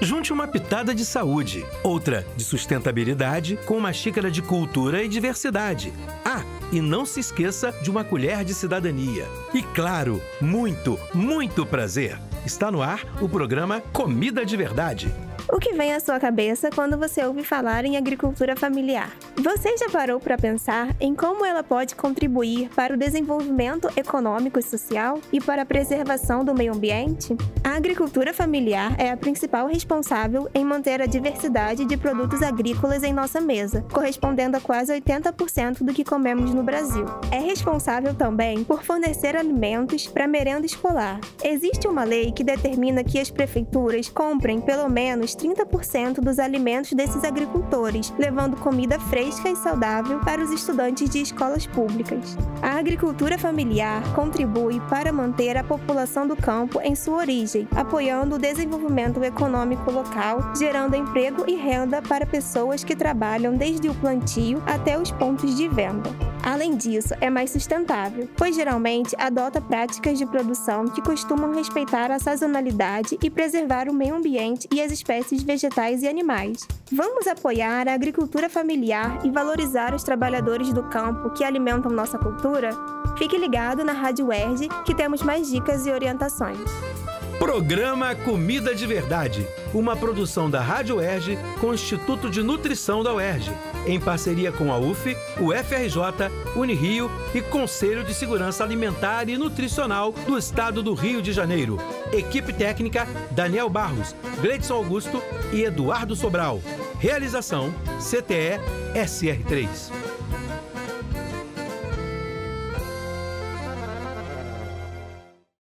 Junte uma pitada de saúde, outra de sustentabilidade, com uma xícara de cultura e diversidade. Ah, e não se esqueça de uma colher de cidadania. E claro, muito, muito prazer. Está no ar o programa Comida de Verdade. O que vem à sua cabeça quando você ouve falar em agricultura familiar? Você já parou para pensar em como ela pode contribuir para o desenvolvimento econômico e social e para a preservação do meio ambiente? A agricultura familiar é a principal responsável em manter a diversidade de produtos agrícolas em nossa mesa, correspondendo a quase 80% do que comemos no Brasil. É responsável também por fornecer alimentos para merenda escolar. Existe uma lei que determina que as prefeituras comprem pelo menos 30% dos alimentos desses agricultores, levando comida fresca e saudável para os estudantes de escolas públicas. A agricultura familiar contribui para manter a população do campo em sua origem, apoiando o desenvolvimento econômico local, gerando emprego e renda para pessoas que trabalham desde o plantio até os pontos de venda. Além disso, é mais sustentável, pois geralmente adota práticas de produção que costumam respeitar a sazonalidade e preservar o meio ambiente e as espécies vegetais e animais. Vamos apoiar a agricultura familiar e valorizar os trabalhadores do campo que alimentam nossa cultura? Fique ligado na Rádio UERJ que temos mais dicas e orientações. Programa Comida de Verdade, uma produção da Rádio UERJ com o Instituto de Nutrição da UERJ, em parceria com a UF, o FRJ, Unirio e Conselho de Segurança Alimentar e Nutricional do Estado do Rio de Janeiro. Equipe técnica Daniel Barros, Gleidson Augusto e Eduardo Sobral. Realização CTE SR3.